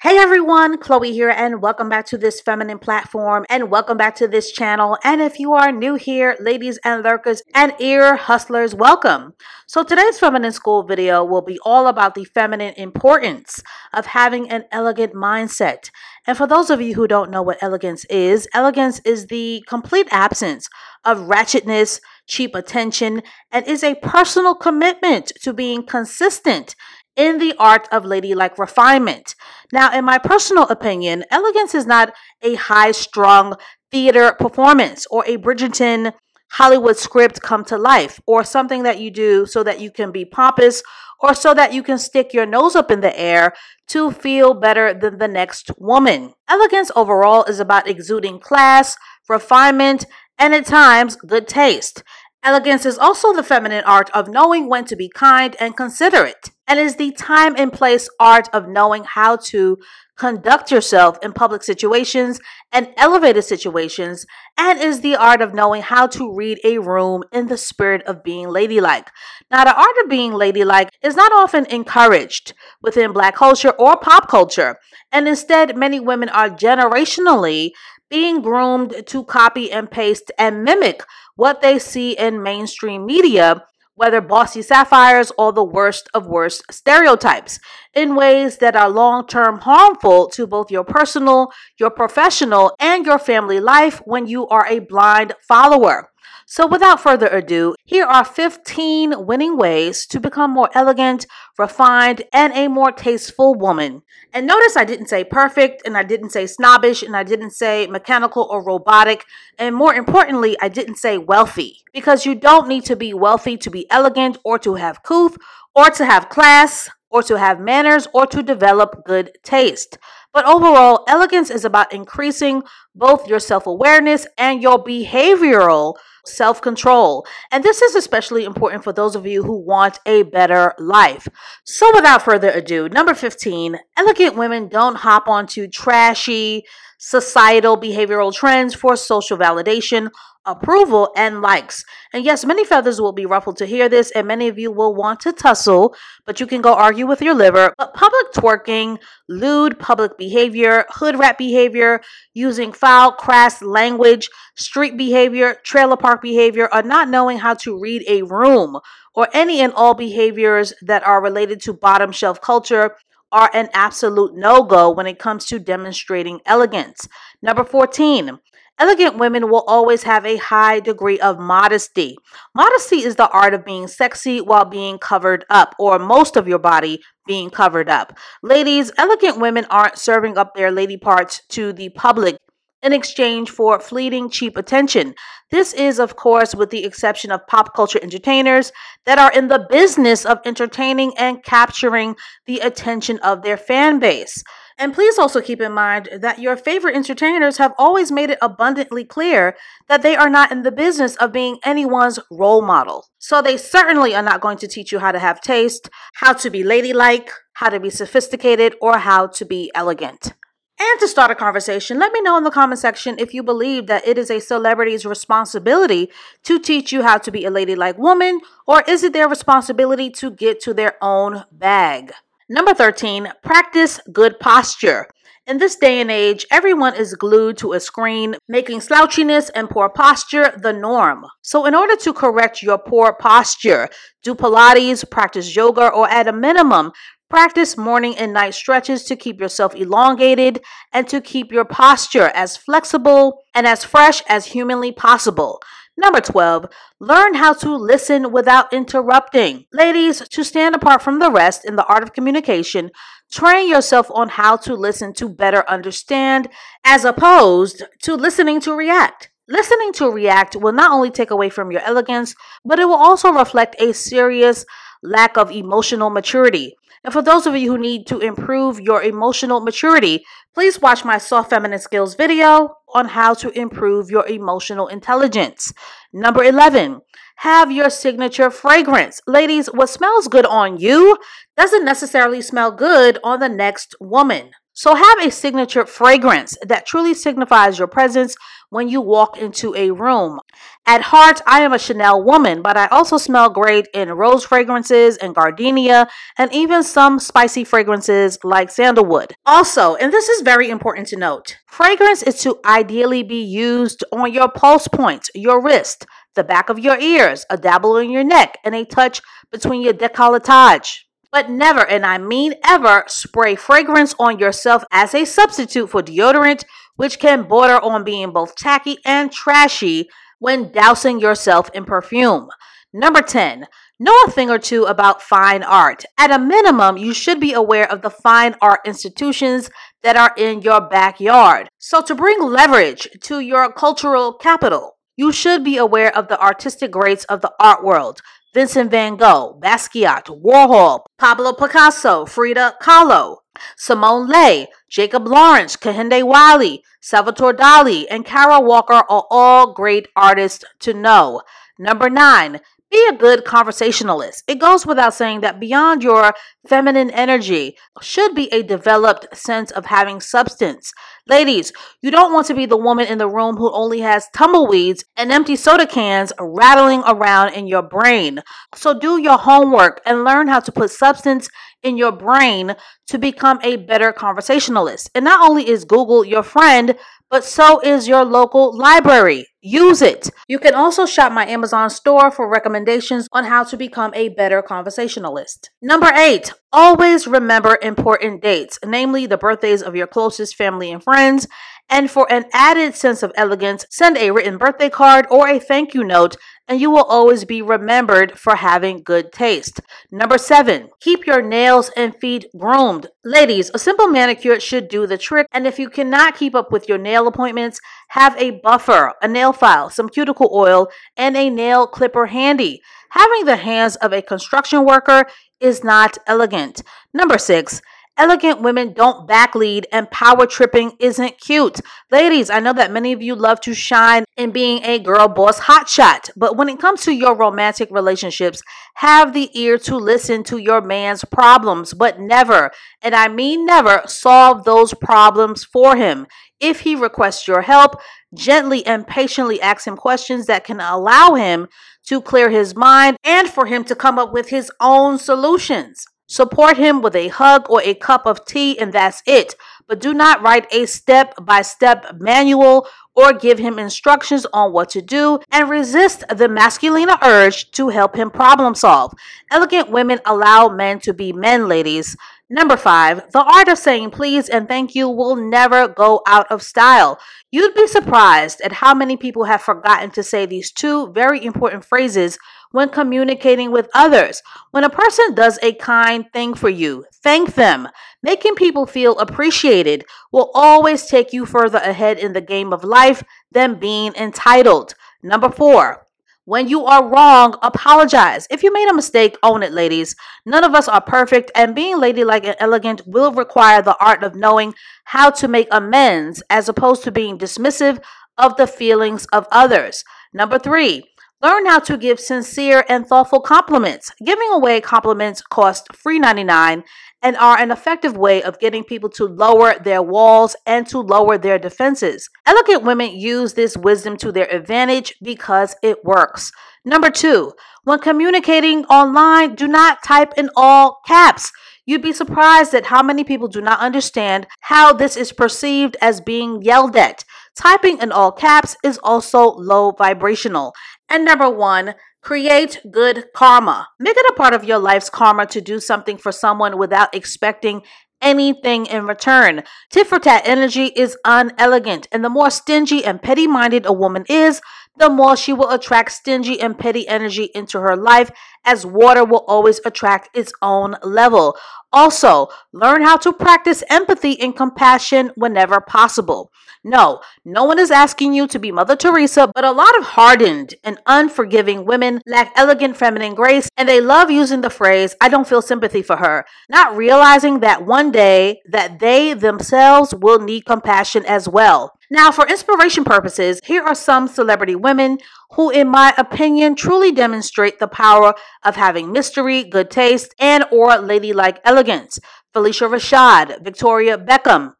Hey everyone, Chloe here, and welcome back to this feminine platform, and welcome back to this channel. And if you are new here, ladies and lurkers and ear hustlers, welcome. So today's feminine school video will be all about the feminine importance of having an elegant mindset. And for those of you who don't know what elegance is, elegance is the complete absence of ratchetness, cheap attention, and is a personal commitment to being consistent in the art of ladylike refinement. Now, in my personal opinion, elegance is not a high strung theater performance or a Bridgerton Hollywood script come to life or something that you do so that you can be pompous or so that you can stick your nose up in the air to feel better than the next woman. Elegance overall is about exuding class, refinement, and at times good taste. Elegance is also the feminine art of knowing when to be kind and considerate, and is the time and place art of knowing how to conduct yourself in public situations and elevated situations, and is the art of knowing how to read a room in the spirit of being ladylike. Now, the art of being ladylike is not often encouraged within Black culture or pop culture, and instead, many women are generationally being groomed to copy and paste and mimic what they see in mainstream media, whether bossy sapphires or the worst of worst stereotypes, in ways that are long term harmful to both your personal, your professional, and your family life when you are a blind follower. So, without further ado, here are 15 winning ways to become more elegant, refined, and a more tasteful woman. And notice I didn't say perfect, and I didn't say snobbish, and I didn't say mechanical or robotic, and more importantly, I didn't say wealthy. Because you don't need to be wealthy to be elegant, or to have couth, or to have class, or to have manners, or to develop good taste. But overall, elegance is about increasing both your self awareness and your behavioral self control. And this is especially important for those of you who want a better life. So, without further ado, number 15 elegant women don't hop onto trashy societal behavioral trends for social validation approval, and likes. And yes, many feathers will be ruffled to hear this, and many of you will want to tussle, but you can go argue with your liver. But public twerking, lewd public behavior, hood rat behavior, using foul, crass language, street behavior, trailer park behavior, or not knowing how to read a room, or any and all behaviors that are related to bottom shelf culture are an absolute no go when it comes to demonstrating elegance. Number 14, Elegant women will always have a high degree of modesty. Modesty is the art of being sexy while being covered up, or most of your body being covered up. Ladies, elegant women aren't serving up their lady parts to the public in exchange for fleeting cheap attention. This is, of course, with the exception of pop culture entertainers that are in the business of entertaining and capturing the attention of their fan base. And please also keep in mind that your favorite entertainers have always made it abundantly clear that they are not in the business of being anyone's role model. So they certainly are not going to teach you how to have taste, how to be ladylike, how to be sophisticated, or how to be elegant. And to start a conversation, let me know in the comment section if you believe that it is a celebrity's responsibility to teach you how to be a ladylike woman, or is it their responsibility to get to their own bag? Number 13, practice good posture. In this day and age, everyone is glued to a screen, making slouchiness and poor posture the norm. So, in order to correct your poor posture, do Pilates, practice yoga, or at a minimum, practice morning and night stretches to keep yourself elongated and to keep your posture as flexible and as fresh as humanly possible. Number 12, learn how to listen without interrupting. Ladies, to stand apart from the rest in the art of communication, train yourself on how to listen to better understand as opposed to listening to react. Listening to react will not only take away from your elegance, but it will also reflect a serious lack of emotional maturity. And for those of you who need to improve your emotional maturity, please watch my soft feminine skills video on how to improve your emotional intelligence. Number 11, have your signature fragrance. Ladies, what smells good on you doesn't necessarily smell good on the next woman. So have a signature fragrance that truly signifies your presence when you walk into a room. At heart, I am a Chanel woman, but I also smell great in rose fragrances and gardenia and even some spicy fragrances like sandalwood. Also, and this is very important to note, fragrance is to ideally be used on your pulse points, your wrist, the back of your ears, a dabble in your neck, and a touch between your decolletage. But never, and I mean ever, spray fragrance on yourself as a substitute for deodorant, which can border on being both tacky and trashy when dousing yourself in perfume. Number 10, know a thing or two about fine art. At a minimum, you should be aware of the fine art institutions that are in your backyard. So, to bring leverage to your cultural capital, you should be aware of the artistic greats of the art world. Vincent van Gogh, Basquiat, Warhol, Pablo Picasso, Frida Kahlo, Simone Leigh, Jacob Lawrence, Kehinde Wiley, Salvatore Dali, and Kara Walker are all great artists to know. Number nine, be a good conversationalist. It goes without saying that beyond your feminine energy should be a developed sense of having substance. Ladies, you don't want to be the woman in the room who only has tumbleweeds and empty soda cans rattling around in your brain. So do your homework and learn how to put substance in your brain to become a better conversationalist. And not only is Google your friend, but so is your local library. Use it. You can also shop my Amazon store for recommendations on how to become a better conversationalist. Number eight, always remember important dates, namely the birthdays of your closest family and friends. And for an added sense of elegance, send a written birthday card or a thank you note and you will always be remembered for having good taste. Number seven, keep your nails and feet groomed. Ladies, a simple manicure should do the trick, and if you cannot keep up with your nail appointments, have a buffer, a nail file, some cuticle oil, and a nail clipper handy. Having the hands of a construction worker is not elegant. Number six, Elegant women don't backlead and power tripping isn't cute. Ladies, I know that many of you love to shine in being a girl boss hotshot, but when it comes to your romantic relationships, have the ear to listen to your man's problems, but never, and I mean never, solve those problems for him. If he requests your help, gently and patiently ask him questions that can allow him to clear his mind and for him to come up with his own solutions. Support him with a hug or a cup of tea, and that's it. But do not write a step by step manual or give him instructions on what to do and resist the masculine urge to help him problem solve. Elegant women allow men to be men, ladies. Number five, the art of saying please and thank you will never go out of style. You'd be surprised at how many people have forgotten to say these two very important phrases when communicating with others. When a person does a kind thing for you, thank them. Making people feel appreciated will always take you further ahead in the game of life than being entitled. Number four, when you are wrong, apologize. If you made a mistake, own it, ladies. None of us are perfect, and being ladylike and elegant will require the art of knowing how to make amends as opposed to being dismissive of the feelings of others. Number three, Learn how to give sincere and thoughtful compliments. Giving away compliments cost free 99 and are an effective way of getting people to lower their walls and to lower their defenses. Elegant women use this wisdom to their advantage because it works. Number two, when communicating online, do not type in all caps. You'd be surprised at how many people do not understand how this is perceived as being yelled at. Typing in all caps is also low vibrational and number one, create good karma. Make it a part of your life's karma to do something for someone without expecting anything in return. Tit for tat energy is unelegant, and the more stingy and petty minded a woman is, the more she will attract stingy and petty energy into her life, as water will always attract its own level. Also, learn how to practice empathy and compassion whenever possible. No, no one is asking you to be Mother Teresa, but a lot of hardened and unforgiving women lack elegant feminine grace and they love using the phrase, I don't feel sympathy for her, not realizing that one day that they themselves will need compassion as well. Now, for inspiration purposes, here are some celebrity women who, in my opinion, truly demonstrate the power of having mystery, good taste, and or ladylike elegance. Phylicia Rashad, Victoria Beckham,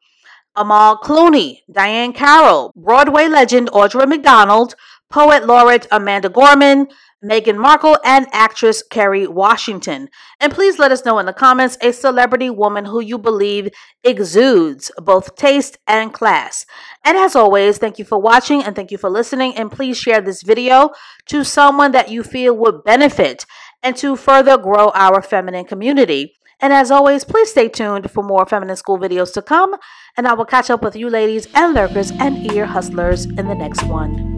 Amal Clooney, Diahann Carroll, Broadway legend Audra McDonald, poet laureate Amanda Gorman, Meghan Markle, and actress Kerry Washington. And please let us know in the comments a celebrity woman who you believe exudes both taste and class. And as always, thank you for watching and thank you for listening. And please share this video to someone that you feel would benefit and to further grow our feminine community. And as always, please stay tuned for more Feminine School videos to come. And I will catch up with you ladies and lurkers and ear hustlers in the next one.